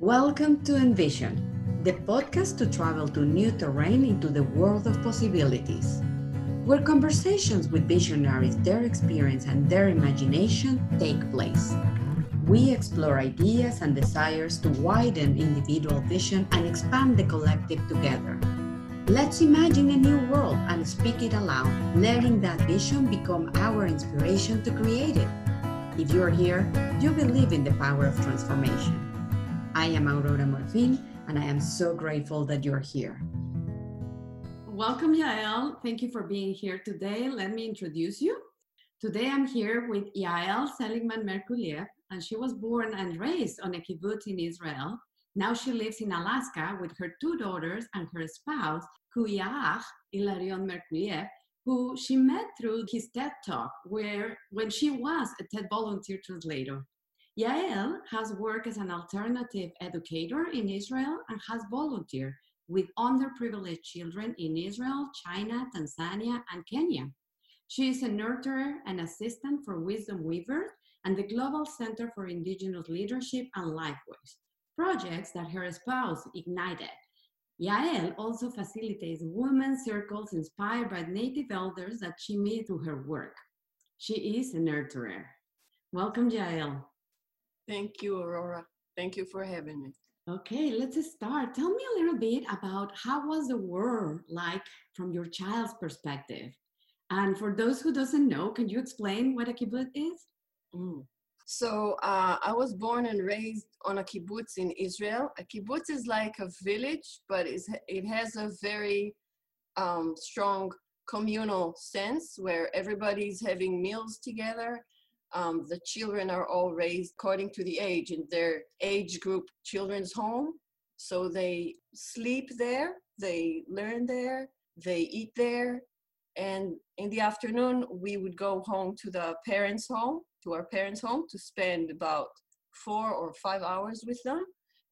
Welcome to Envision, the podcast to travel to new terrain into the world of possibilities, where conversations with visionaries, their experience, and their imagination take place. We explore ideas and desires to widen individual vision and expand the collective together. Let's imagine a new world and speak it aloud, letting that vision become our inspiration to create it. If you're here, you believe in the power of transformation. I am Aurora Morfin, and I am so grateful that you're here. Welcome, Yael. Thank you for being here today. Let me introduce you. Today I'm here with Yael Zeligman Merculieff, and she was born and raised on a kibbutz in Israel. Now she lives in Alaska with her two daughters and her spouse, Kuuyux Ilarion Merculieff, who she met through his TED Talk, where when she was a TED volunteer translator. Yael has worked as an alternative educator in Israel and has volunteered with underprivileged children in Israel, China, Tanzania, and Kenya. She is a nurturer and assistant for Wisdom Weavers and the Global Center for Indigenous Leadership and Lifeways, projects that her spouse ignited. Yael also facilitates women's circles inspired by native elders that she meets through her work. She is a nurturer. Welcome, Yael. Thank you, Aurora. Thank you for having me. Okay, let's start. Tell me a little bit about how was the world like from your child's perspective? And for those who doesn't know, can you explain what a kibbutz is? Mm. So uh, I was born and raised on a kibbutz in Israel. A kibbutz is like a village, but it has a very um, strong communal sense where everybody's having meals together um, the children are all raised according to the age in their age group children's home. So they sleep there, they learn there, they eat there. And in the afternoon, we would go home to the parents' home, to our parents' home, to spend about four or five hours with them.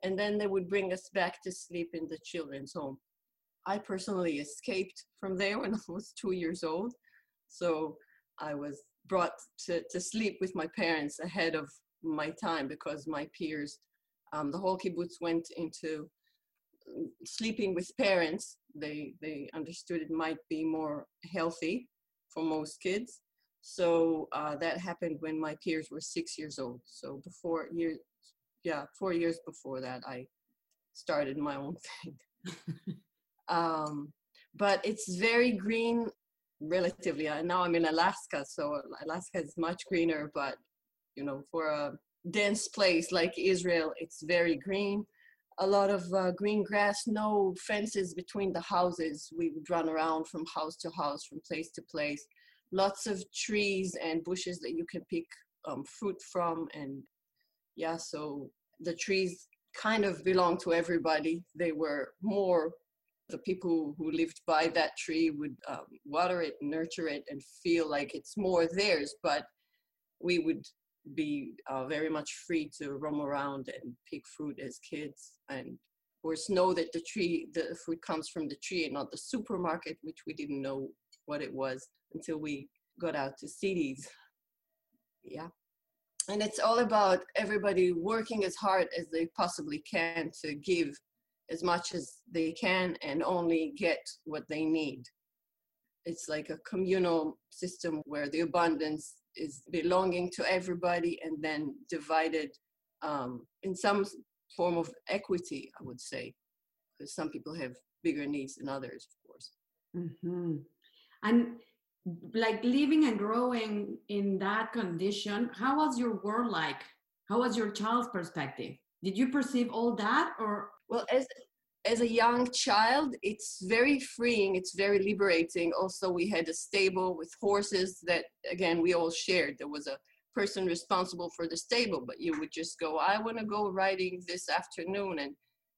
And then they would bring us back to sleep in the children's home. I personally escaped from there when I was two years old. So I was brought to, to sleep with my parents ahead of my time because my peers, um, the whole kibbutz went into mm, sleeping with parents. They, they understood it might be more healthy for most kids. So uh, that happened when my peers were six years old. So before years, yeah, four years before that, I started my own thing. um, but it's very green relatively uh, now i'm in alaska so alaska is much greener but you know for a dense place like israel it's very green. A lot of uh, green grass no fences between the houses. We would run around from house to house from place to place. Lots of trees and bushes that you can pick um, fruit from and yeah so the trees kind of belong to everybody. They were more the people who lived by that tree would um, water it, nurture it, and feel like it's more theirs. But we would be uh, very much free to roam around and pick fruit as kids, and of course know that the tree, the fruit comes from the tree and not the supermarket, which we didn't know what it was until we got out to cities. Yeah. And it's all about everybody working as hard as they possibly can to give as much as they can and only get what they need. It's like a communal system where the abundance is belonging to everybody and then divided um, in some form of equity, I would say, because some people have bigger needs than others, of course. Mm-hmm. And like living and growing in that condition, how was your world like? How was your child's perspective? Did you perceive all that or well as as a young child it's very freeing it's very liberating. Also we had a stable with horses that again we all shared. There was a person responsible for the stable but you would just go i want to go riding this afternoon and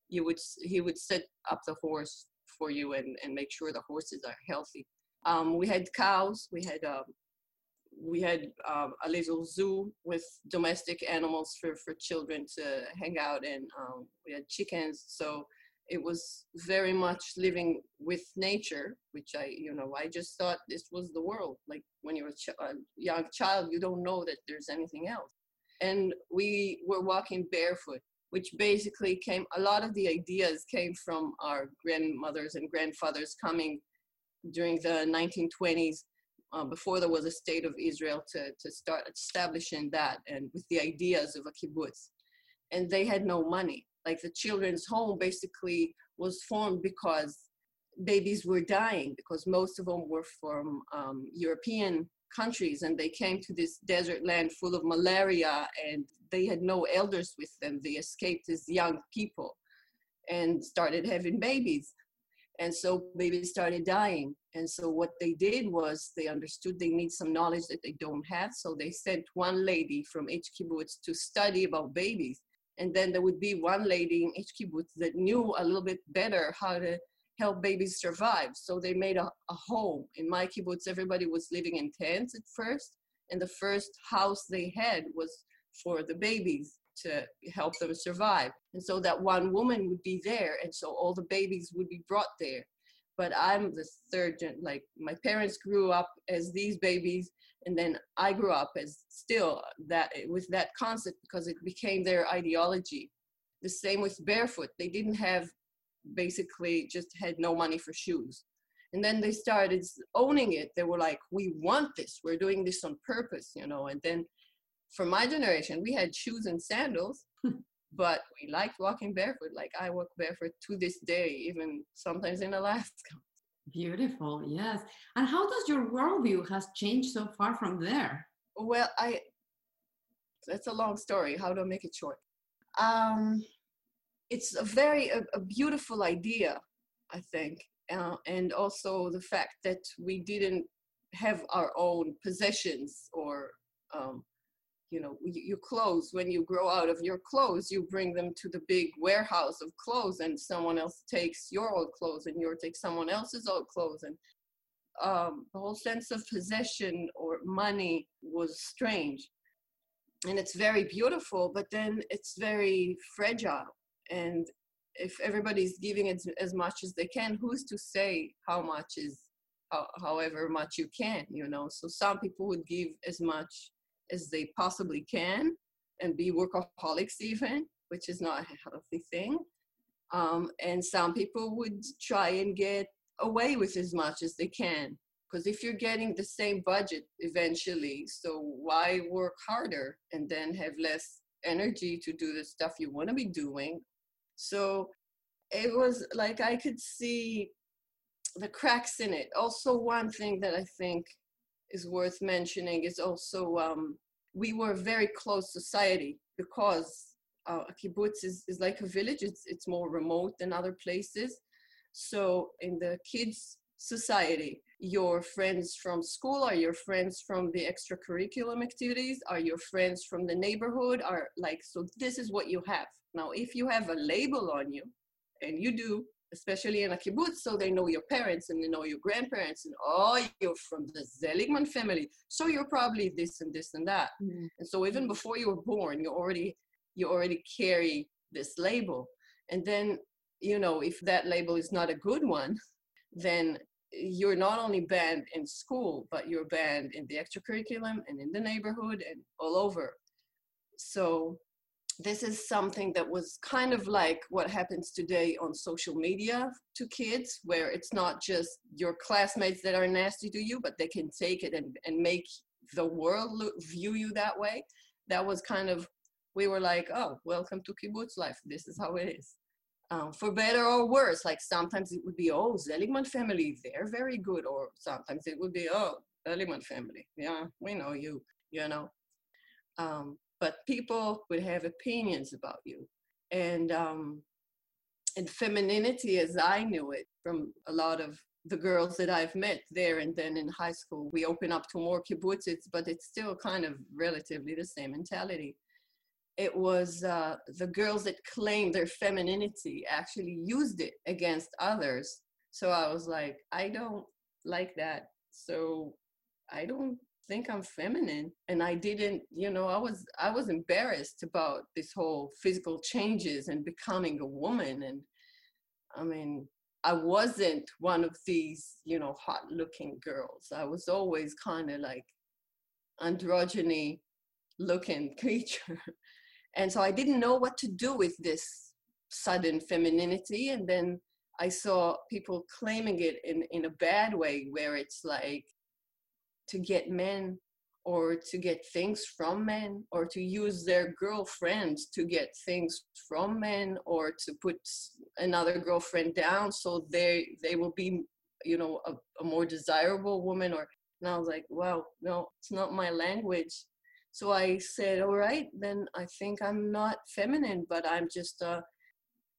you would he would set up the horse for you and, and make sure the horses are healthy. Um, we had cows we had um, we had um, a little zoo with domestic animals for, for children to hang out and Um, we had chickens. So it was very much living with nature, which I, you know, I just thought this was the world. Like when you're a, ch- a young child, you don't know that there's anything else. And we were walking barefoot which basically came, a lot of the ideas came from our grandmothers and grandfathers coming during the 1920s, uh, before there was a state of Israel, to, to start establishing that and with the ideas of a kibbutz. And they had no money. Like the children's home basically was formed because babies were dying because most of them were from um, European countries and they came to this desert land full of malaria and they had no elders with them. They escaped as young people and started having babies. And so babies started dying. And so what they did was they understood they need some knowledge that they don't have. So they sent one lady from each kibbutz to study about babies. And then there would be one lady in each kibbutz that knew a little bit better how to help babies survive. So they made a, a home. In my kibbutz, everybody was living in tents at first. And the first house they had was for the babies to help them survive. And so that one woman would be there. And so all the babies would be brought there. But I'm the third, like my parents grew up as these babies. And then I grew up as still that with that concept because it became their ideology. The same with barefoot. They didn't have basically just had no money for shoes. And then they started owning it. They were like, we want this. We're doing this on purpose, you know. And then for my generation, we had shoes and sandals, but we liked walking barefoot. Like I walk barefoot to this day, even sometimes in Alaska. Beautiful, yes. And how does your worldview has changed so far from there? Well, I that's a long story. How do I make it short? Um, it's a very a, a beautiful idea, I think, uh, and also the fact that we didn't have our own possessions or um, you know your clothes when you grow out of your clothes you bring them to the big warehouse of clothes and someone else takes your old clothes and you take someone else's old clothes and um, the whole sense of possession or money was strange. And it's very beautiful but then it's very fragile. And if everybody's giving as, as much as they can who's to say how much is how, however much you can you know? So some people would give as much as they possibly can and be workaholics even which is not a healthy thing um, and some people would try and get away with as much as they can because if you're getting the same budget eventually so why work harder and then have less energy to do the stuff you want to be doing so it was like I could see the cracks in it. Also, one thing that I think is worth mentioning is also um, we were a very close society because uh, a kibbutz is, is like a village. It's it's more remote than other places. So in the kids society, your friends from school are your friends from the extracurriculum activities are your friends from the neighborhood are like so this is what you have now, if you have a label on you, and you do, especially in a kibbutz, so they know your parents and they know your grandparents, and oh, you're from the Zeligman family, so you're probably this and this and that. Mm-hmm. And so even before you were born, you already you already carry this label. And then, you know, if that label is not a good one, then you're not only banned in school, but you're banned in the extracurriculum and in the neighborhood and all over. So this is something that was kind of like what happens today on social media to kids, where it's not just your classmates that are nasty to you, but they can take it and, and make the world look, view you that way. That was kind of, we were like, oh, welcome to kibbutz life. This is how it is. Um, for better or worse, like sometimes it would be, oh, Zeligman family, they're very good. Or sometimes it would be, oh, Zeligman family, yeah, we know you, you know. Um, but people would have opinions about you. And um, and femininity, as I knew it from a lot of the girls that I've met there and then in high school, we open up to more kibbutzes, but it's still kind of relatively the same mentality. It was uh, the girls that claimed their femininity actually used it against others. So I was like, I don't like that. So I don't think I'm feminine. And I didn't, you know, I was I was embarrassed about this whole physical changes and becoming a woman. And I mean, I wasn't one of these, you know, hot looking girls. I was always kind of like androgyny looking creature. and so i didn't know what to do with this sudden femininity and then i saw people claiming it in in a bad way where it's like to get men or to get things from men or to use their girlfriends to get things from men or to put another girlfriend down so they they will be you know a, a more desirable woman or and i was like wow no it's not my language. So i said all right then i think i'm not feminine but i'm just a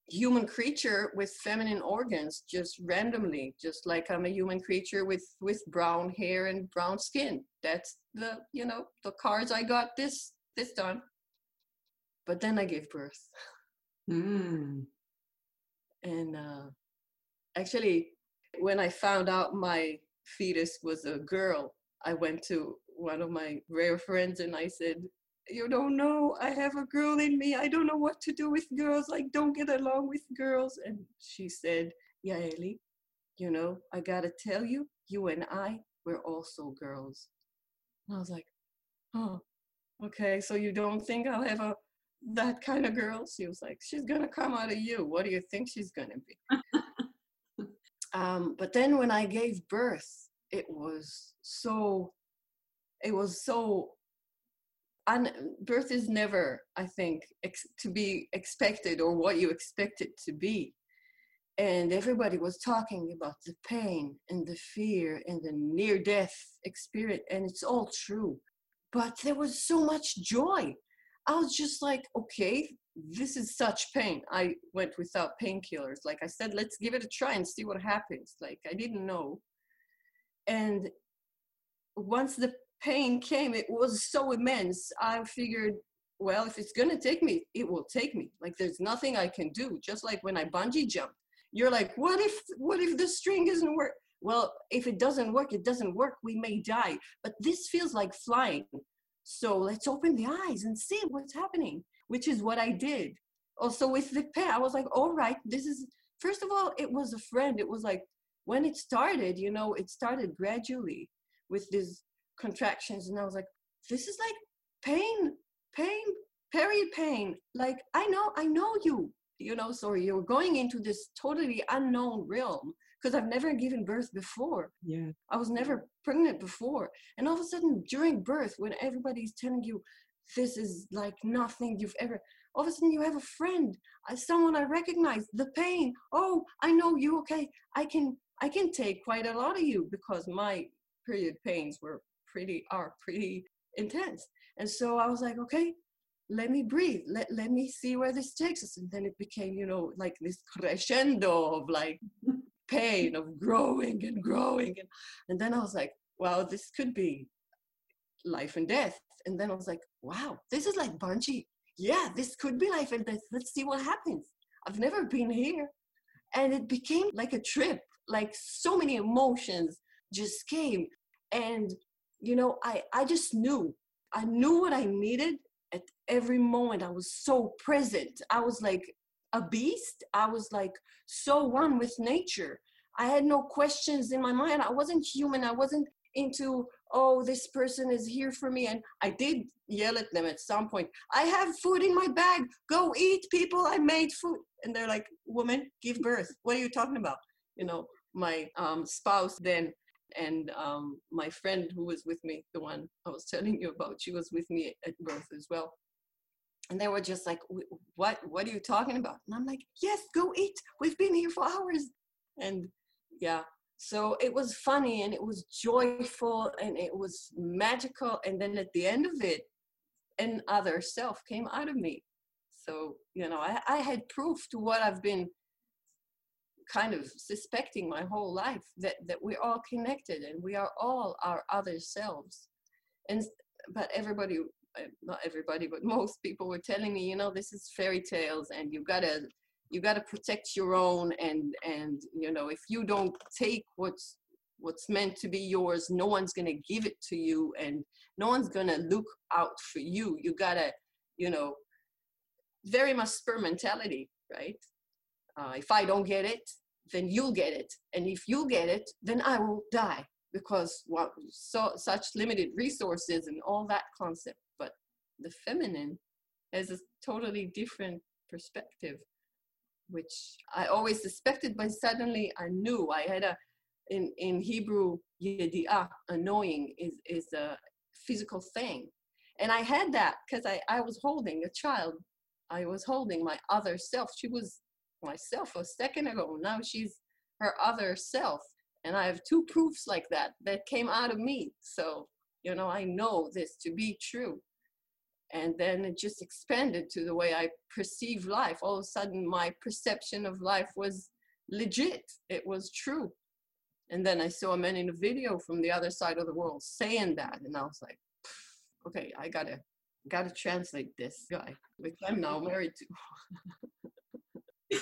human creature with feminine organs just randomly just like i'm a human creature with with brown hair and brown skin. That's the you know the cards i got this this time. But then i gave birth. Mm. and uh actually when i found out my fetus was a girl i went to one of my rare friends and i said you don't know i have a girl in me i don't know what to do with girls i don't get along with girls. And she said yeah ellie you know i gotta tell you you and i we're also girls. And i was like oh okay so you don't think i'll have a that kind of girl? She was like she's gonna come out of you. What do you think she's gonna be? Um, but then when i gave birth it was so it was so birth is never i think ex- to be expected or what you expect it to be. And everybody was talking about the pain and the fear and the near death experience and it's all true. But there was so much joy. I was just like okay this is such pain. I went without painkillers. Like i said let's give it a try and see what happens. Like i didn't know. And once the pain came, it was so immense. I figured, well, if it's gonna take me, it will take me. Like there's nothing I can do. Just like when I bungee jump, you're like, what if, what if the string doesn't work? Well, if it doesn't work, it doesn't work. We may die. But this feels like flying. So let's open the eyes and see what's happening, which is what I did. Also with the pain, I was like, all right, this is. First of all, it was a friend. It was like when it started, you know, it started gradually with this contractions and i was like this is like pain pain period pain. Like i know i know you you know so you're going into this totally unknown realm because i've never given birth before. Yeah. I was never pregnant before. And all of a sudden during birth when everybody's telling you this is like nothing you've ever all of a sudden you have a friend uh, someone i recognize the pain. Oh i know you okay. I can i can take quite a lot of you because my period pains were pretty are pretty intense. And so I was like, okay, let me breathe. Let let me see where this takes us. And then it became, you know, like this crescendo of like pain of growing and growing. And and then I was like, wow, this could be life and death. And then I was like, wow, this is like bungee. Yeah, this could be life and death. Let's see what happens. I've never been here. And it became like a trip, like so many emotions just came. And you know, I, I just knew. I knew what I needed at every moment. I was so present. I was like a beast. I was like so one with nature. I had no questions in my mind. I wasn't human. I wasn't into, oh, this person is here for me. And I did yell at them at some point. I have food in my bag. Go eat, people. I made food. And they're like, woman, give birth. What are you talking about? You know, my um, spouse then and um, my friend who was with me, the one I was telling you about, she was with me at birth as well. And they were just like, "What? What are you talking about?" And I'm like, "Yes, go eat. We've been here for hours." And yeah, so it was funny and it was joyful and it was magical. And then at the end of it, an other self came out of me. So you know, I, I had proof to what I've been kind of suspecting my whole life that that we're all connected and we are all our other selves. And but everybody uh, not everybody but most people were telling me you know this is fairy tales and you gotta you gotta protect your own and and you know if you don't take what's what's meant to be yours no one's gonna give it to you and no one's gonna look out for you. You gotta you know very much spur mentality right? Uh, if I don't get it, then you'll get it. And if you get it, then I will die because well, so such limited resources and all that concept. But the feminine has a totally different perspective, which I always suspected, but suddenly I knew. I had a, in, in Hebrew, yedi'ah, annoying is, is a physical thing. And I had that because I, I was holding a child. I was holding my other self. She was myself a second ago. Now she's her other self. And I have two proofs like that that came out of me. So, you know, I know this to be true. And then it just expanded to the way I perceive life. All of a sudden, my perception of life was legit, it was true. And then I saw a man in a video from the other side of the world saying that. And I was like, okay, I gotta gotta translate this guy, which I'm now married to.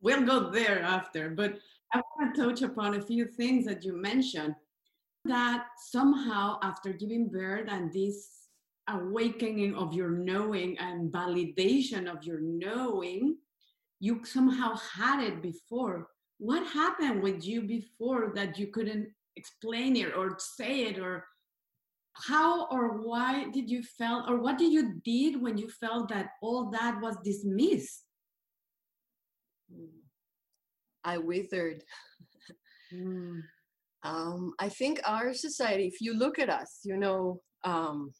we'll go there after, but I want to touch upon a few things that you mentioned that somehow after giving birth and this awakening of your knowing and validation of your knowing, you somehow had it before. What happened with you before that you couldn't explain it or say it or how or why did you felt or what did you did when you felt that all that was dismissed? I withered. Mm. um, i think our society if you look at us you know um,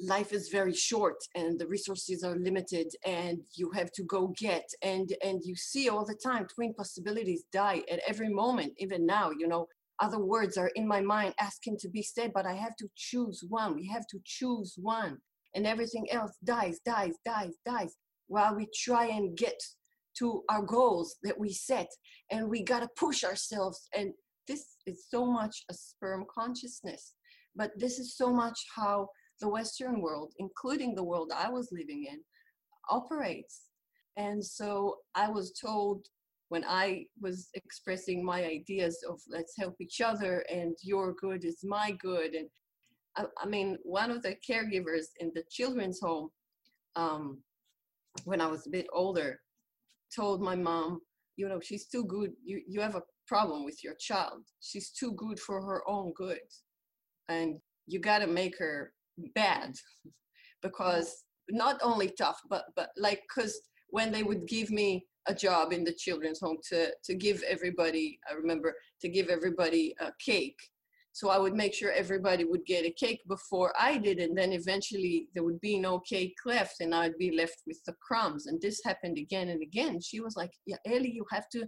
life is very short and the resources are limited and you have to go get and and you see all the time twin possibilities die at every moment even now you know other words are in my mind asking to be said, but I have to choose one. We have to choose one. And everything else dies, dies, dies, dies while we try and get to our goals that we set. And we got to push ourselves. And this is so much a sperm consciousness. But this is so much how the Western world, including the world I was living in, operates. And so I was told when I was expressing my ideas of let's help each other and your good is my good. And I, I mean, one of the caregivers in the children's home, um, when I was a bit older, told my mom, you know, she's too good. You, you have a problem with your child. She's too good for her own good. And you got to make her bad because not only tough, but, but like, because when they would give me a job in the children's home to to give everybody i remember to give everybody a cake. So i would make sure everybody would get a cake before i did and then eventually there would be no cake left and i'd be left with the crumbs. And this happened again and again. She was like yeah ellie you have to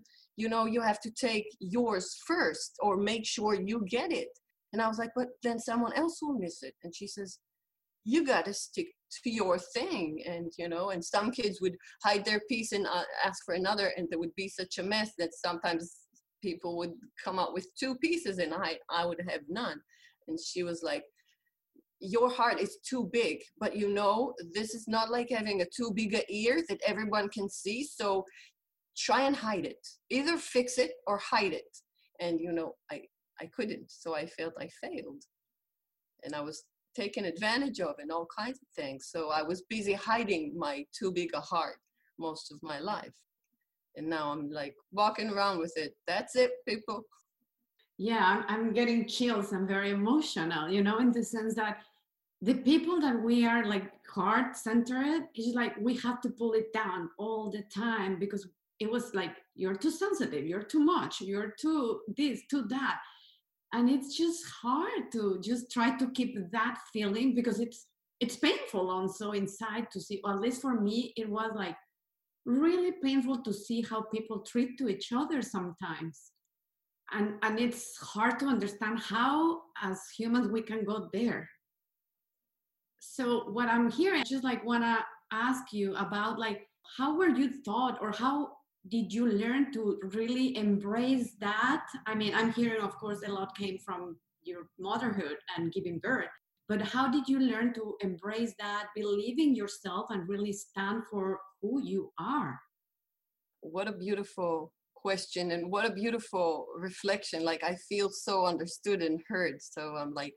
you know you have to take yours first or make sure you get it. And i was like but then someone else will miss it. And she says you got to stick to your thing and you know and some kids would hide their piece and uh, ask for another and there would be such a mess that sometimes people would come up with two pieces and i i would have none. And she was like your heart is too big but you know this is not like having a too big a ear that everyone can see so try and hide it. Either fix it or hide it. And you know i i couldn't so i felt i failed. And i was taken advantage of and all kinds of things. So I was busy hiding my too big a heart most of my life. And now I'm like walking around with it. That's it, people. Yeah, I'm, getting chills. I'm very emotional, you know, in the sense that the people that we are like heart centered is like we have to pull it down all the time because it was like you're too sensitive, you're too much, you're too this, too that and it's just hard to just try to keep that feeling because it's it's painful also inside to see at least for me it was like really painful to see how people treat to each other sometimes. And and it's hard to understand how as humans we can go there. So what i'm hearing just like want to ask you about like how were you thought or how did you learn to really embrace that? I mean, I'm hearing, of course, a lot came from your motherhood and giving birth, but how did you learn to embrace that, believing yourself, and really stand for who you are? What a beautiful question, and what a beautiful reflection. Like, I feel so understood and heard. So I'm like,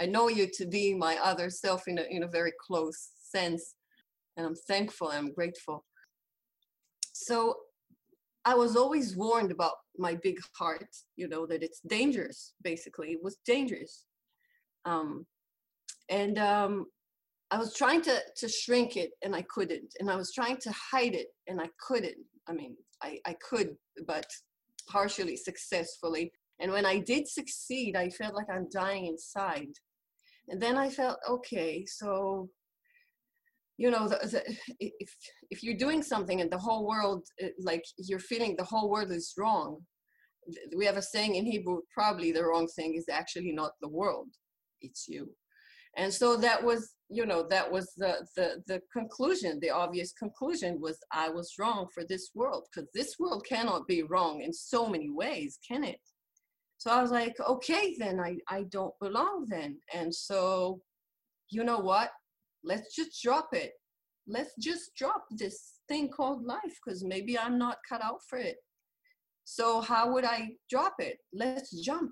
I know you to be my other self in a, in a very close sense. And I'm thankful, I'm grateful so I was always warned about my big heart, you know, that it's dangerous, basically. It was dangerous. Um, and um, I was trying to to shrink it and I couldn't, and I was trying to hide it and I couldn't. I mean, I I could, but partially successfully. And when I did succeed, I felt like I'm dying inside. And then I felt okay, so you know, the, the, if if you're doing something and the whole world, uh, like you're feeling the whole world is wrong, we have a saying in Hebrew: probably the wrong thing is actually not the world, it's you. And so that was you know that was the the the conclusion the obvious conclusion was i was wrong for this world because this world cannot be wrong in so many ways can it? So i was like okay then i i don't belong then. And so you know what let's just drop it let's just drop this thing called life because maybe i'm not cut out for it so how would i drop it let's jump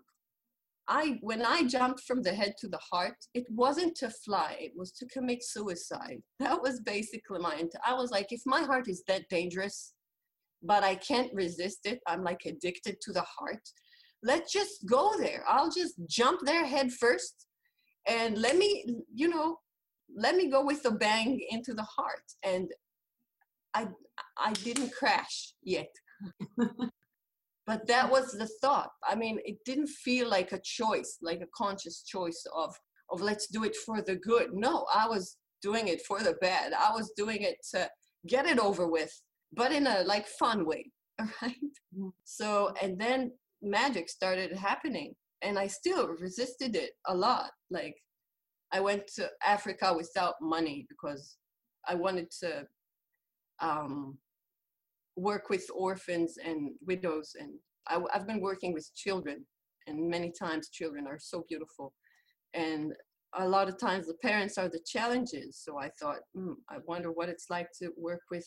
I when I jumped from the head to the heart, it wasn't to fly, it was to commit suicide. That was basically my int- I was like, if my heart is that dangerous, but I can't resist it, I'm like addicted to the heart. Let's just go there. I'll just jump there head first and let me, you know, let me go with a bang into the heart. And I I didn't crash yet. but that was the thought i mean it didn't feel like a choice like a conscious choice of of let's do it for the good no i was doing it for the bad i was doing it to get it over with but in a like fun way right mm-hmm. so and then magic started happening and i still resisted it a lot like i went to africa without money because i wanted to um work with orphans and widows and I, have been working with children and many times children are so beautiful. And a lot of times the parents are the challenges so i thought mm, i wonder what it's like to work with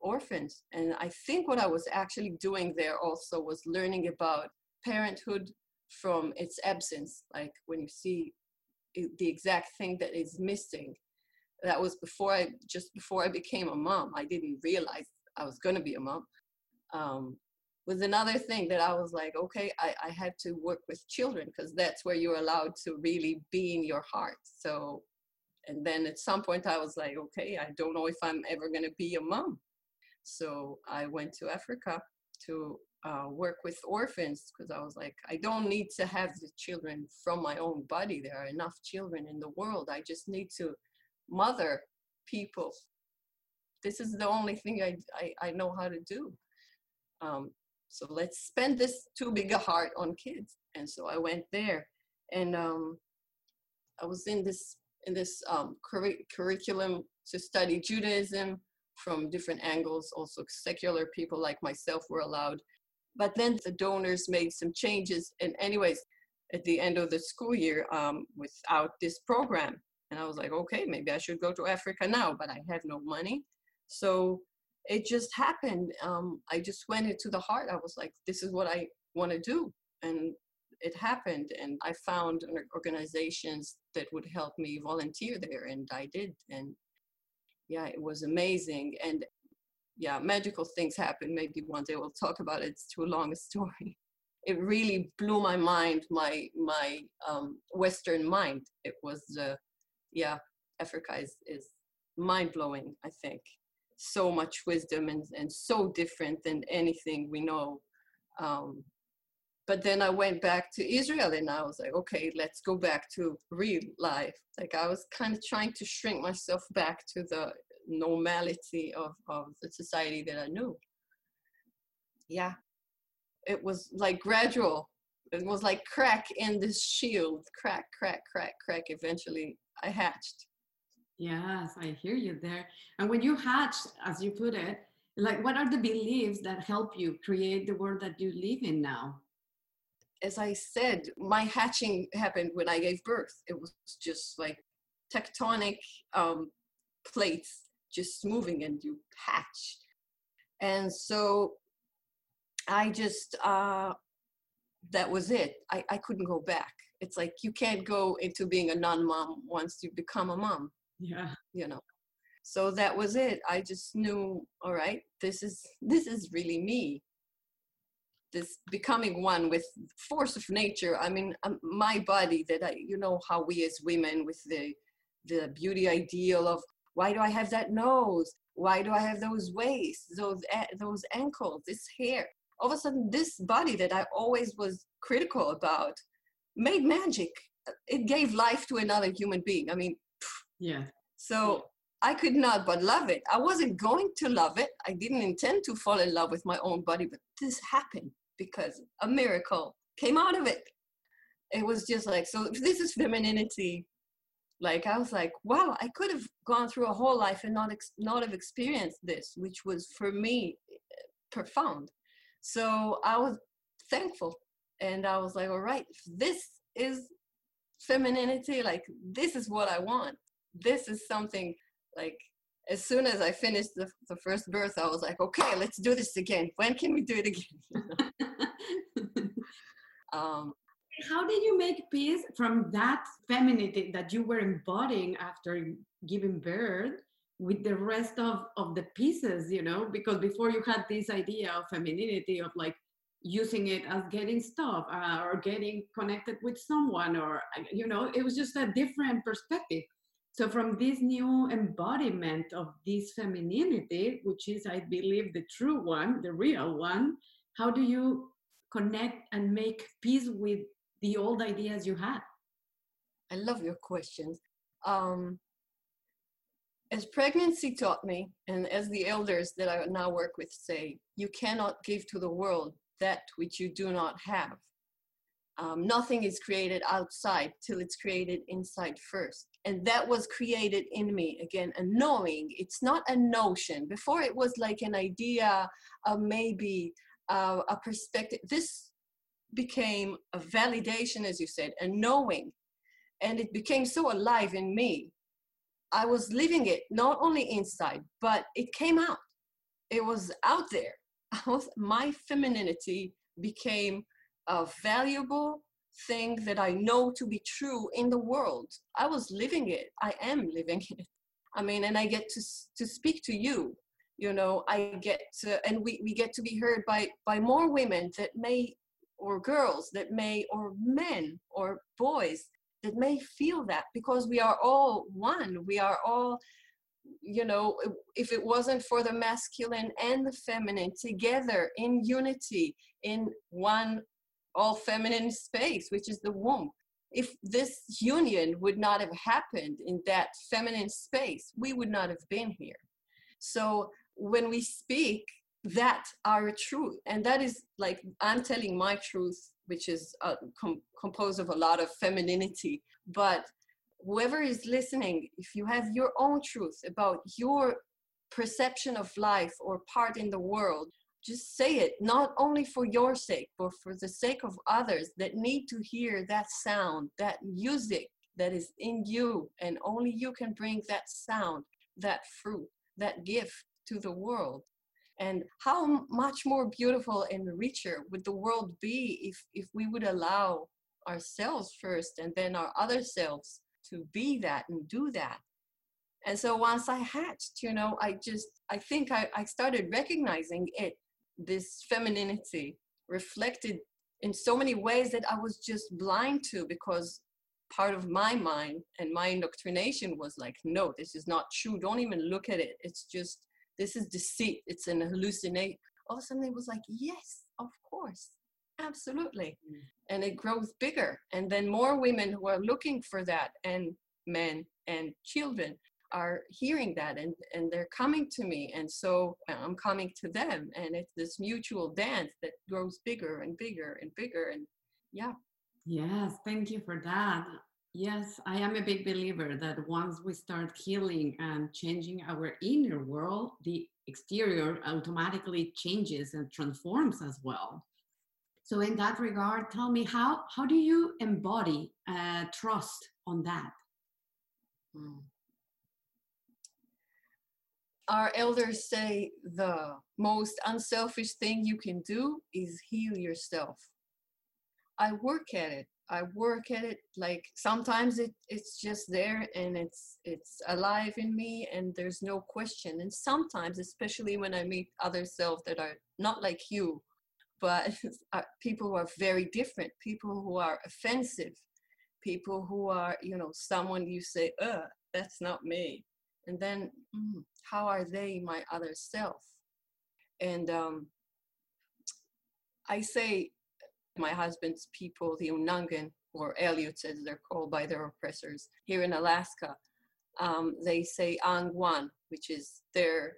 orphans. And i think what i was actually doing there also was learning about parenthood from its absence like when you see the exact thing that is missing that was before i just before i became a mom i didn't realize I was going to be a mom, um, was another thing that I was like, okay, I, I had to work with children because that's where you're allowed to really be in your heart. So, and then at some point I was like, okay, I don't know if I'm ever going to be a mom. So I went to Africa to uh, work with orphans because I was like, I don't need to have the children from my own body. There are enough children in the world. I just need to mother people this is the only thing I, I, I know how to do. Um, so let's spend this too big a heart on kids. And so I went there and um, I was in this, in this um, curri- curriculum to study Judaism from different angles. Also secular people like myself were allowed. But then the donors made some changes. And anyways, at the end of the school year um, without this program. And I was like, okay, maybe I should go to Africa now, but I have no money. So it just happened. Um, I just went into the heart. I was like, this is what I want to do. And it happened. And I found organizations that would help me volunteer there. And I did. And yeah, it was amazing. And yeah, magical things happen. Maybe one day we'll talk about it. It's too long a story. It really blew my mind, my my um, Western mind. It was, uh, yeah, Africa is, is mind blowing. I think so much wisdom and, and so different than anything we know. Um, but then I went back to Israel and I was like, okay, let's go back to real life. Like I was kind of trying to shrink myself back to the normality of, of the society that I knew. Yeah. It was like gradual. It was like crack in this shield, crack, crack, crack, crack. Eventually I hatched. Yes, I hear you there. And when you hatch, as you put it, like what are the beliefs that help you create the world that you live in now? As I said, my hatching happened when I gave birth. It was just like tectonic um, plates just moving and you hatch. And so I just, uh, that was it. I, I couldn't go back. It's like you can't go into being a non mom once you become a mom yeah you know so that was it i just knew all right this is this is really me this becoming one with force of nature i mean um, my body that i you know how we as women with the the beauty ideal of why do i have that nose? Why do i have those waists those those ankles this hair? All of a sudden this body that i always was critical about made magic. It gave life to another human being. I mean yeah. So I could not but love it. I wasn't going to love it. I didn't intend to fall in love with my own body, but this happened because a miracle came out of it. It was just like, so this is femininity, like I was like, wow, I could have gone through a whole life and not ex- not have experienced this, which was for me profound. So I was thankful, and I was like, all right, this is femininity. Like this is what I want. This is something like as soon as I finished the, the first birth, I was like, okay, let's do this again. When can we do it again? um, How did you make peace from that femininity that you were embodying after giving birth with the rest of, of the pieces, you know? Because before you had this idea of femininity, of like using it as getting stuff uh, or getting connected with someone, or, you know, it was just a different perspective so, from this new embodiment of this femininity, which is, I believe, the true one, the real one, how do you connect and make peace with the old ideas you had? I love your questions. Um, as pregnancy taught me, and as the elders that I now work with say, you cannot give to the world that which you do not have. Um, nothing is created outside till it's created inside first and that was created in me again a knowing it's not a notion before it was like an idea of maybe uh, a perspective this became a validation as you said a knowing and it became so alive in me i was living it not only inside but it came out it was out there was, my femininity became a valuable thing that I know to be true in the world. I was living it. I am living it. I mean, and I get to to speak to you. You know, I get to, and we, we get to be heard by by more women that may, or girls that may, or men or boys that may feel that because we are all one. We are all you know, if it wasn't for the masculine and the feminine together in unity, in one all feminine space, which is the womb. If this union would not have happened in that feminine space, we would not have been here. So when we speak, that our truth, and that is like I'm telling my truth, which is uh, com- composed of a lot of femininity. But whoever is listening, if you have your own truth about your perception of life or part in the world, just say it not only for your sake but for the sake of others that need to hear that sound that music that is in you and only you can bring that sound that fruit that gift to the world and how much more beautiful and richer would the world be if if we would allow ourselves first and then our other selves to be that and do that and so once i hatched you know i just i think i, I started recognizing it this femininity reflected in so many ways that I was just blind to because part of my mind and my indoctrination was like, no, this is not true. Don't even look at it. It's just, this is deceit. It's an hallucinate. All of a sudden it was like, yes, of course, absolutely. Mm. And it grows bigger. And then more women who are looking for that and men and children are hearing that and, and they're coming to me. And so uh, I'm coming to them. And it's this mutual dance that grows bigger and bigger and bigger. And yeah. Yes, thank you for that. Yes, I am a big believer that once we start healing and changing our inner world, the exterior automatically changes and transforms as well. So, in that regard, tell me how how do you embody uh, trust on that? Hmm our elders say the most unselfish thing you can do is heal yourself. I work at it. I work at it like sometimes it, it's just there and it's it's alive in me and there's no question. And sometimes, especially when I meet other selves that are not like you, but people who are very different, people who are offensive, people who are, you know, someone you say, uh, that's not me. And then, mm, how are they my other self? And um, I say, my husband's people, the Unangan, or Aleuts as they're called by their oppressors, here in Alaska, um, they say Angwan, which is their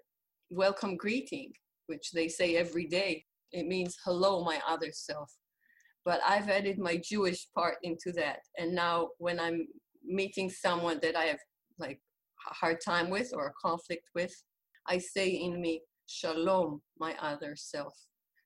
welcome greeting, which they say every day. It means hello, my other self. But I've added my Jewish part into that. And now when I'm meeting someone that I have like a hard time with or a conflict with, I say in me, Shalom, my other self.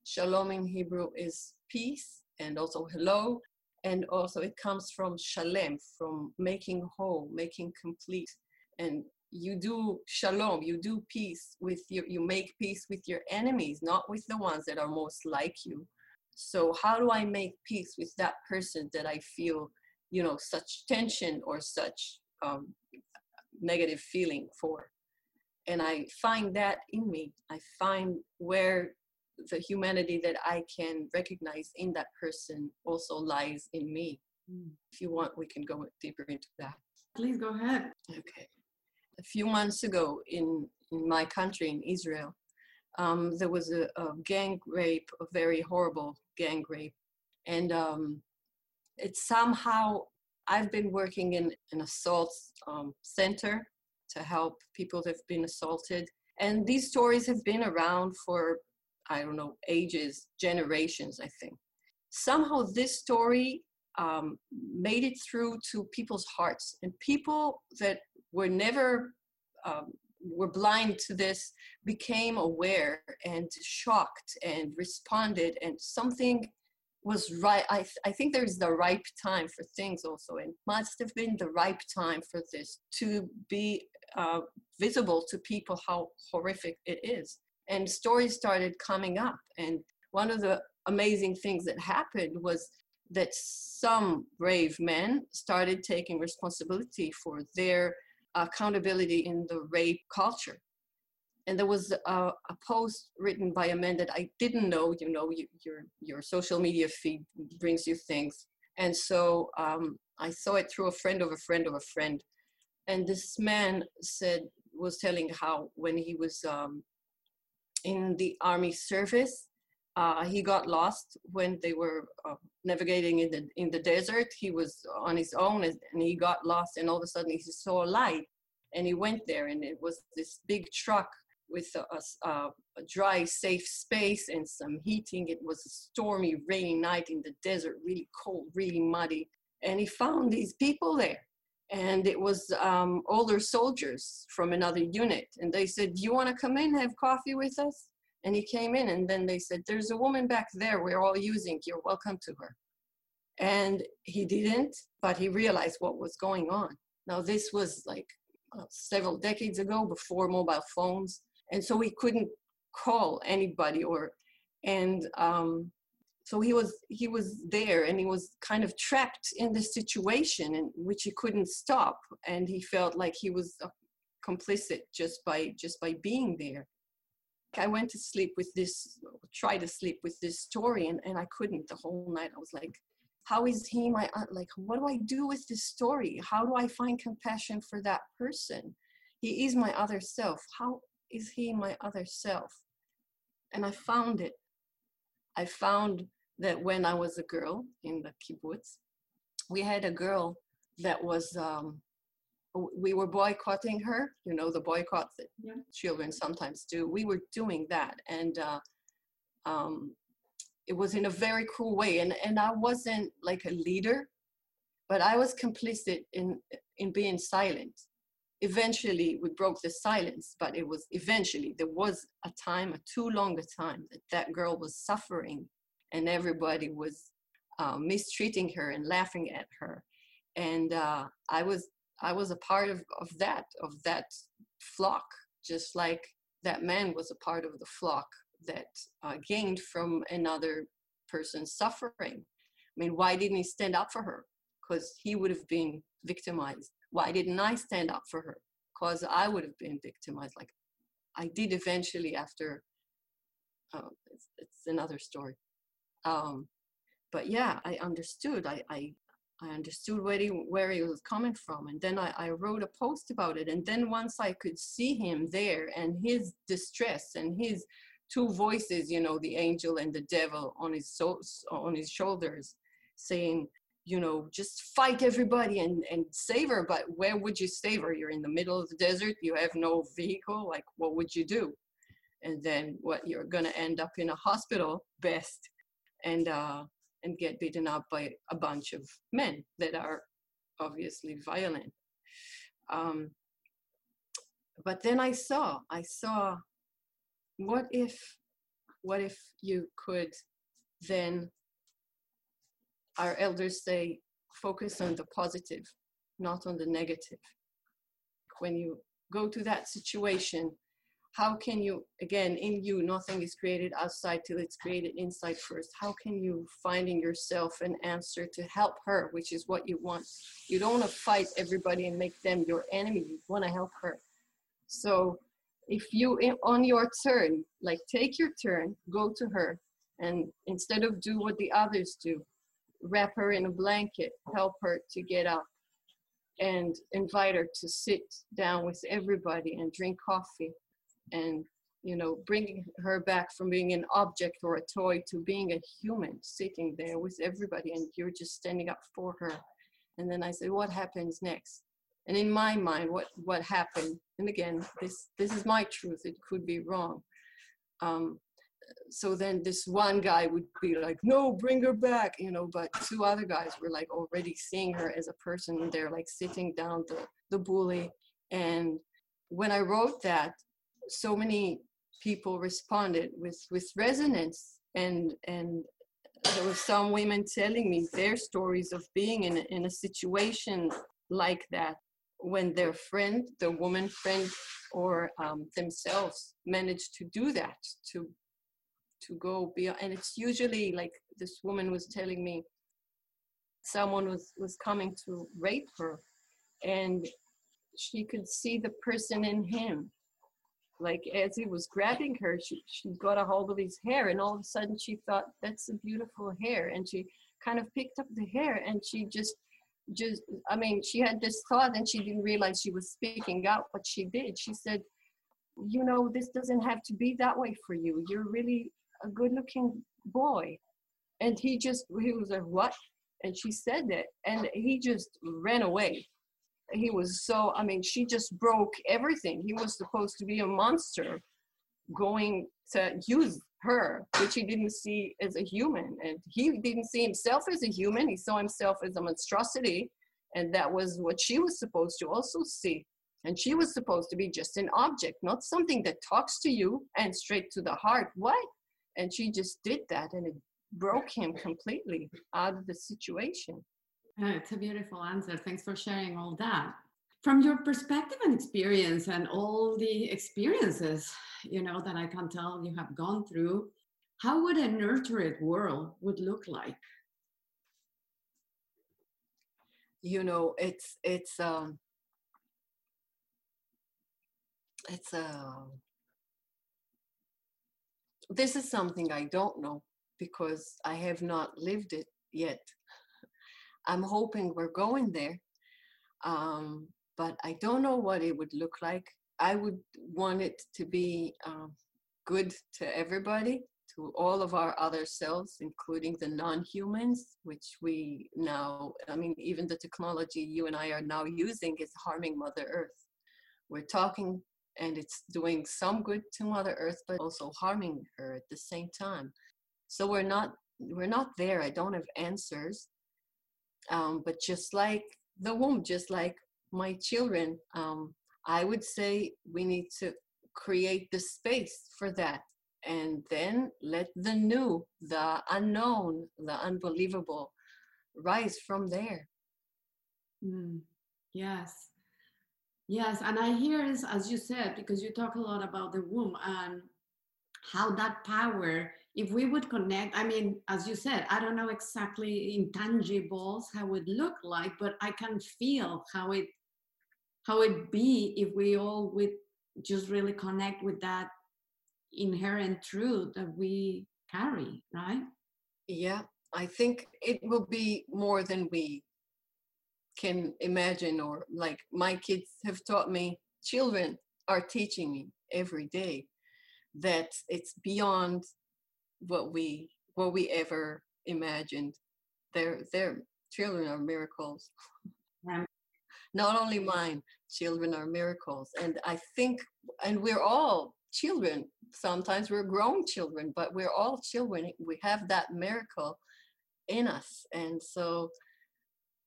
Shalom in Hebrew is peace and also hello. And also it comes from shalem, from making whole, making complete. And you do shalom, you do peace with your, you make peace with your enemies, not with the ones that are most like you. So how do I make peace with that person that I feel, you know, such tension or such um, negative feeling for? And I find that in me. I find where the humanity that I can recognize in that person also lies in me. Mm. If you want, we can go deeper into that. Please go ahead. Okay. A few months ago in, in my country, in Israel, um, there was a, a, gang rape, a very horrible gang rape. And um, it's somehow, I've been working in an assault um, center to help people that have been assaulted. And these stories have been around for I don't know, ages, generations, I think. Somehow this story um, made it through to people's hearts, and people that were never um, were blind to this became aware and shocked and responded, and something was right. I, th- I think there's the ripe time for things also, and must have been the ripe time for this to be uh, visible to people how horrific it is and stories started coming up. And one of the amazing things that happened was that some brave men started taking responsibility for their accountability in the rape culture. And there was a, a post written by a man that I didn't know. You know, you, your your social media feed brings you things, and so um, I saw it through a friend of a friend of a friend. And this man said was telling how when he was um, in the army service. Uh, he got lost when they were uh, navigating in the in the desert. He was on his own and, and he got lost. And all of a sudden, he saw a light, and he went there. And it was this big truck with a, a, a dry, safe space and some heating. It was a stormy, rainy night in the desert, really cold, really muddy. And he found these people there and it was um, older soldiers from another unit and they said do you want to come in have coffee with us? And he came in and then they said there's a woman back there we're all using you're welcome to her. And he didn't but he realized what was going on. Now this was like uh, several decades ago before mobile phones and so he couldn't call anybody or and um, so he was he was there and he was kind of trapped in this situation in which he couldn't stop. And he felt like he was uh, complicit just by just by being there. I went to sleep with this try to sleep with this story and, and i couldn't the whole night. I was like how is he my uh, like what do i do with this story? How do i find compassion for that person? He is my other self. How is he my other self? And i found it. I found that when I was a girl in the kibbutz, we had a girl that was, um, we were boycotting her, you know, the boycott that yeah. children sometimes do. We were doing that. And uh, um, it was in a very cruel way. And, and I wasn't like a leader, but I was complicit in, in being silent. Eventually, we broke the silence, but it was eventually, there was a time, a too long a time, that that girl was suffering and everybody was uh, mistreating her and laughing at her. And uh, i was i was a part of, of that of that flock just like that man was a part of the flock that uh, gained from another person's suffering. I mean why didn't he stand up for her? Because he would have been victimized. Why didn't i stand up for her? Because i would have been victimized. Like i did eventually after uh, it's, it's another story Um, but yeah, I understood. I, I, I understood where he, where he was coming from. And then I, I wrote a post about it. And then once I could see him there and his distress and his two voices, you know, the angel and the devil on his, so, on his shoulders saying, you know, just fight everybody and, and save her. But where would you save her? You're in the middle of the desert. You have no vehicle. Like, what would you do? And then what you're going to end up in a hospital best and, uh, and get beaten up by a bunch of men that are obviously violent. Um, but then I saw, I saw, what if, what if you could then our elders say focus on the positive, not on the negative. When you go to that situation, how can you, again, in you, nothing is created outside till it's created inside first. How can you finding yourself an answer to help her, which is what you want? You don't want to fight everybody and make them your enemy. You want to help her. So if you, eh, on your turn, like take your turn, go to her, and instead of do what the others do, wrap her in a blanket, help her to get up, and invite her to sit down with everybody and drink coffee and you know bringing her back from being an object or a toy to being a human sitting there with everybody and you're just standing up for her. And then i said what happens next? And in my mind what what happened and again this this is my truth it could be wrong. Um, so then this one guy would be like, no, bring her back, you know, but two other guys were like already seeing her as a person and they're like sitting down the, the bully. And when I wrote that, so many people responded with, with resonance. And, and there were some women telling me their stories of being in a, in a situation like that when their friend, the woman friend, or um, themselves managed to do that, to to go beyond and it's usually like this woman was telling me someone was was coming to rape her and she could see the person in him like as he was grabbing her she, she got a hold of his hair and all of a sudden she thought that's a beautiful hair and she kind of picked up the hair and she just just i mean she had this thought and she didn't realize she was speaking out but she did she said you know this doesn't have to be that way for you you're really a good looking boy. And he just, he was like, what? And she said that. And he just ran away. He was so, I mean, she just broke everything. He was supposed to be a monster going to use her, which he didn't see as a human. And he didn't see himself as a human. He saw himself as a monstrosity. And that was what she was supposed to also see. And she was supposed to be just an object, not something that talks to you and straight to the heart. What? and she just did that and it broke him completely out of the situation it's a beautiful answer. Thanks for sharing all that. From your perspective and experience and all the experiences you know that i can tell you have gone through how would a nurtured world would look like? You know it's it's um it's a uh, this is something I don't know because I have not lived it yet. I'm hoping we're going there, um, but I don't know what it would look like. I would want it to be um, good to everybody, to all of our other selves, including the non humans, which we now, I mean, even the technology you and I are now using is harming Mother Earth. We're talking and it's doing some good to mother earth but also harming her at the same time so we're not we're not there i don't have answers um, but just like the womb just like my children um, i would say we need to create the space for that. And then let the new the unknown the unbelievable rise from there. Mm, yes. Yes, and I hear as you said, because you talk a lot about the womb and how that power, if we would connect, I mean, as you said, I don't know exactly intangibles how it look like, but I can feel how it how it be if we all would just really connect with that inherent truth that we carry, right? Yeah, I think it will be more than we can imagine, or like my kids have taught me, children are teaching me every day that it's beyond what we what we ever imagined. Their their children are miracles. Yeah. Not only mine, children are miracles. And I think and we're all children. Sometimes we're grown children, but we're all children. We have that miracle in us. And so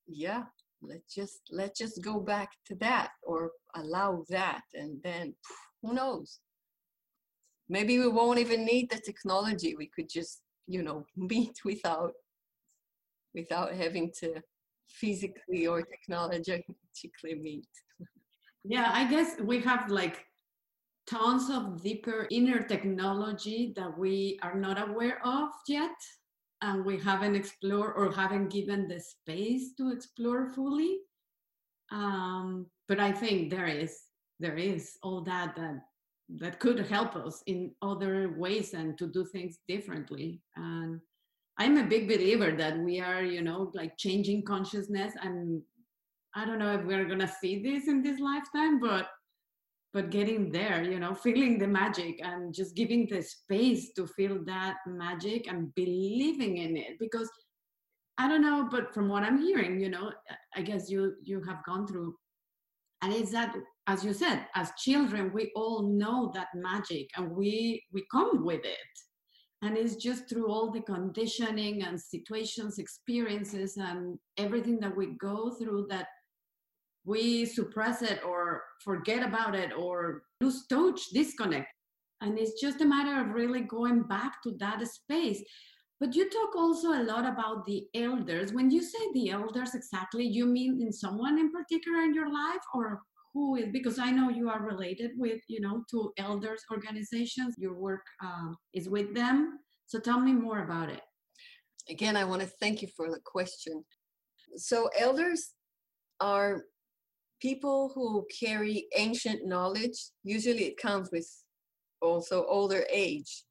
yeah, let's just let's just go back to that or allow that and then who knows maybe we won't even need the technology. We could just you know meet without without having to physically or technologically meet. Yeah i guess we have like tons of deeper inner technology that we are not aware of yet and we haven't explored or haven't given the space to explore fully. Um, but i think there is there is all that that that could help us in other ways and to do things differently. And i'm a big believer that we are you know like changing consciousness. And i don't know if we're gonna see this in this lifetime but but getting there you know feeling the magic and just giving the space to feel that magic and believing in it. Because i don't know but from what i'm hearing you know i guess you you have gone through and it's that as you said as children we all know that magic and we we come with it and it's just through all the conditioning and situations experiences and everything that we go through that we suppress it or forget about it or lose touch, disconnect. And it's just a matter of really going back to that space. But you talk also a lot about the elders. When you say the elders exactly, you mean in someone in particular in your life or who is because i know you are related with you know to elders organizations. Your work um, is with them. So tell me more about it. Again i want to thank you for the question. So elders are people who carry ancient knowledge, usually it comes with also older age.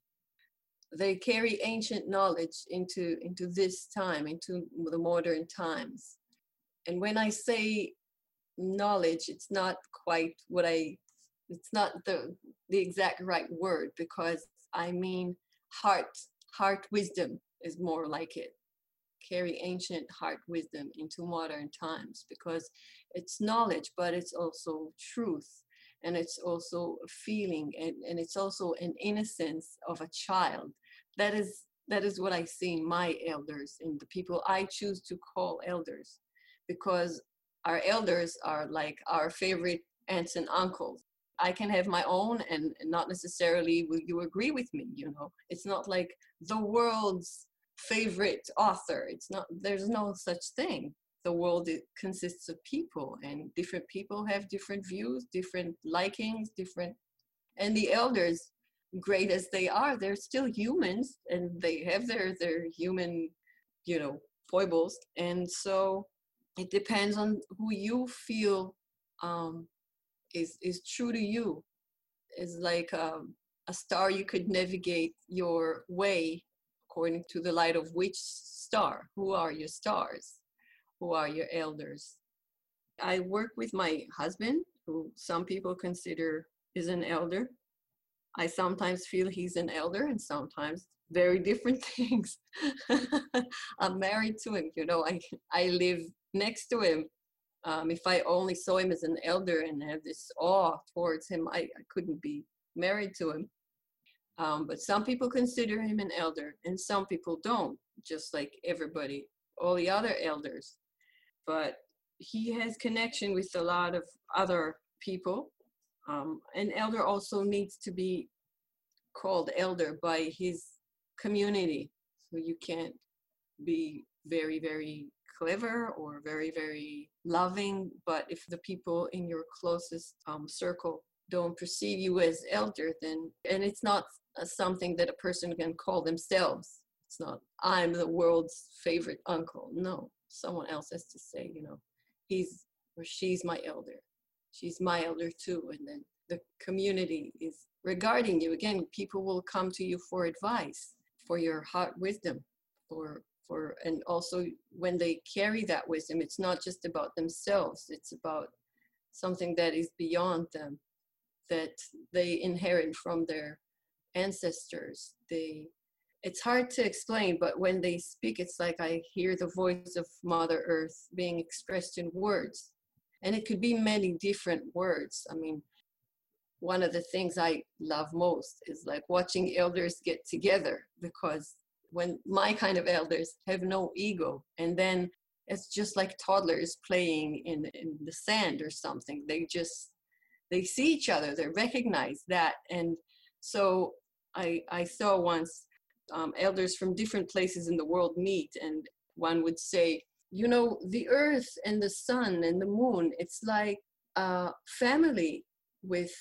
They carry ancient knowledge into, into this time, into the modern times. And when I say knowledge, it's not quite what I, it's not the, the exact right word because I mean heart, heart wisdom is more like it carry ancient heart wisdom into modern times because it's knowledge, but it's also truth. And it's also a feeling and, and it's also an innocence of a child. That is that is what I see in my elders, in the people I choose to call elders, because our elders are like our favorite aunts and uncles. I can have my own and, not necessarily will you agree with me, you know. It's not like the world's favorite author. It's not, there's no such thing. The world consists of people, and different people have different views, different likings, different. And the elders, great as they are, they're still humans, and they have their their human, you know, foibles. And so, it depends on who you feel um, is is true to you. Is like um, a star you could navigate your way according to the light of which star? Who are your stars? Who are your elders? I work with my husband, who some people consider is an elder. I sometimes feel he's an elder and sometimes very different things. I'm married to him, you know, I, I live next to him. Um, if I only saw him as an elder and have this awe towards him, I, I couldn't be married to him. Um, but some people consider him an elder and some people don't, just like everybody, all the other elders. But he has connection with a lot of other people. Um, an elder also needs to be called elder by his community. So you can't be very, very clever or very, very loving, but if the people in your closest um, circle don't perceive you as elder, then, and it's not something that a person can call themselves. It's not, I'm the world's favorite uncle. No, someone else has to say, you know, he's or she's my elder. She's my elder too. And then the community is regarding you. Again, people will come to you for advice, for your heart wisdom, for for and also when they carry that wisdom it's not just about themselves it's about something that is beyond them that they inherit from their ancestors. They it's hard to explain but when they speak it's like i hear the voice of mother earth being expressed in words. And it could be many different words. I mean one of the things i love most is like watching elders get together because when my kind of elders have no ego and then it's just like toddlers playing in, in the sand or something. They just they see each other they recognize that. And so i i saw once um, elders from different places in the world meet and one would say you know the earth and the sun and the moon it's like a family with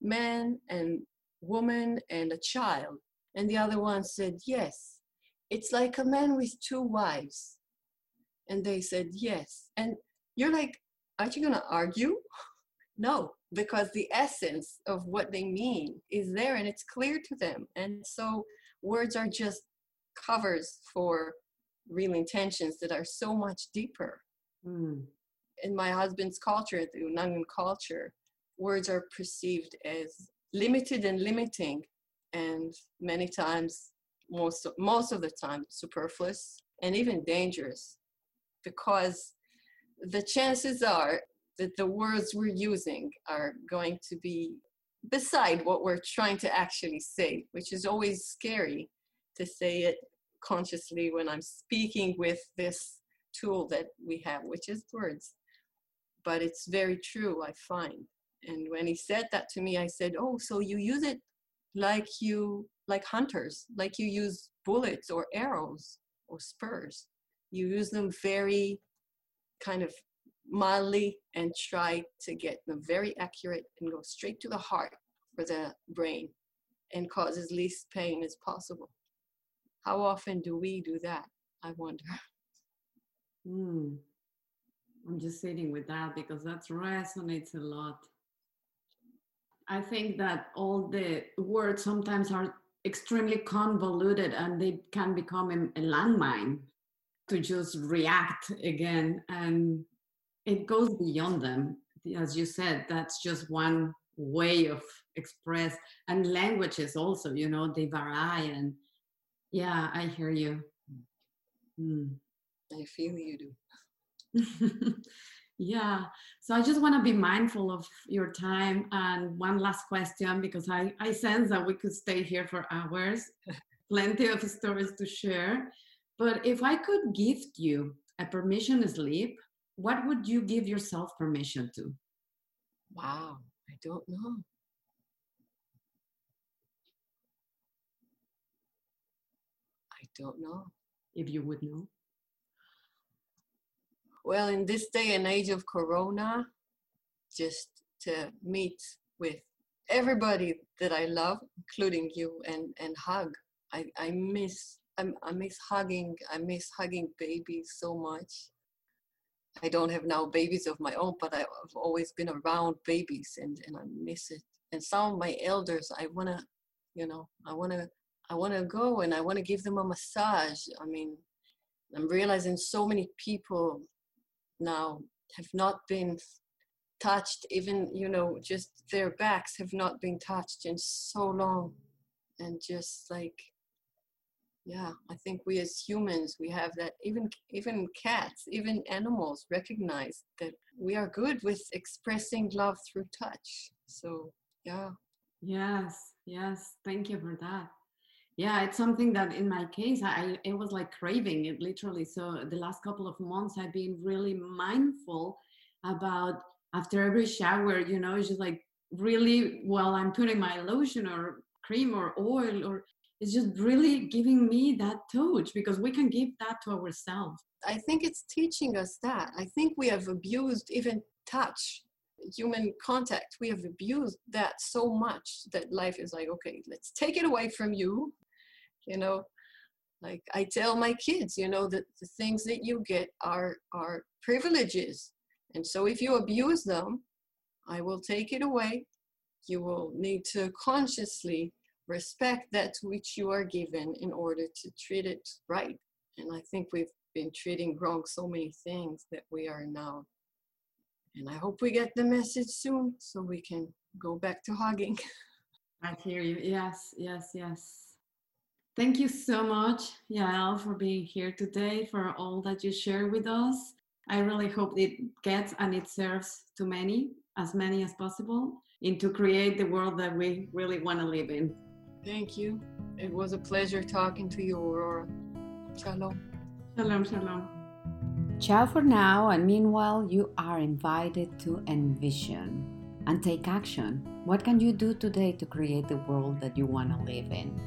man and woman and a child and the other one said yes it's like a man with two wives. And they said, yes. And you're like, aren't you going to argue? no, because the essence of what they mean is there and it's clear to them. And so words are just covers for real intentions that are so much deeper. Mm. In my husband's culture, the Unangan culture, words are perceived as limited and limiting, and many times most most of the time superfluous and even dangerous. Because the chances are that the words we're using are going to be beside what we're trying to actually say which is always scary to say it consciously when i'm speaking with this tool that we have which is words. But it's very true i find and when he said that to me i said oh so you use it like you like hunters, like you use bullets or arrows or spurs. You use them very kind of mildly and try to get them very accurate and go straight to the heart for the brain and cause as least pain as possible. How often do we do that? I wonder. Hmm. I'm just sitting with that because that resonates a lot. I think that all the words sometimes are extremely convoluted and they can become a landmine to just react again. And it goes beyond them. As you said, that's just one way of express and languages also, you know, they vary and yeah, I hear you. Mm. I feel you do. Yeah. So I just want to be mindful of your time. And one last question, because I, I sense that we could stay here for hours, plenty of stories to share. But if I could gift you a permission sleep, what would you give yourself permission to? Wow, I don't know. I don't know. If you would know well, in this day and age of Corona, just to meet with everybody that I love, including you, and and hug. I I miss I, miss hugging. I miss hugging babies so much. I don't have now babies of my own, but I've always been around babies, and and I miss it. And some of my elders, I wanna, you know, I wanna I wanna go and I wanna give them a massage. I mean, I'm realizing so many people now have not been touched even you know just their backs have not been touched in so long. And just like yeah i think we as humans we have that even even cats even animals recognize that we are good with expressing love through touch. So yeah. Yes yes. Thank you for that yeah it's something that in my case i it was like craving it literally. So the last couple of months i've been really mindful about after every shower you know it's just like really while i'm putting my lotion or cream or oil or it's just really giving me that touch because we can give that to ourselves. I think it's teaching us that. I think we have abused even touch human contact. We have abused that so much that life is like okay let's take it away from you you know like i tell my kids you know that the things that you get are are privileges and so if you abuse them i will take it away you will need to consciously respect that which you are given in order to treat it right And I think we've been treating wrong so many things that we are now. And I hope we get the message soon so we can go back to hugging. I hear you. Yes, yes, yes. Thank you so much, Yael, for being here today, for all that you share with us. I really hope it gets and it serves to many, as many as possible, and to create the world that we really want to live in. Thank you. It was a pleasure talking to you, Aurora. Shalom. Shalom, shalom. Ciao for now, and meanwhile, you are invited to envision and take action. What can you do today to create the world that you want to live in?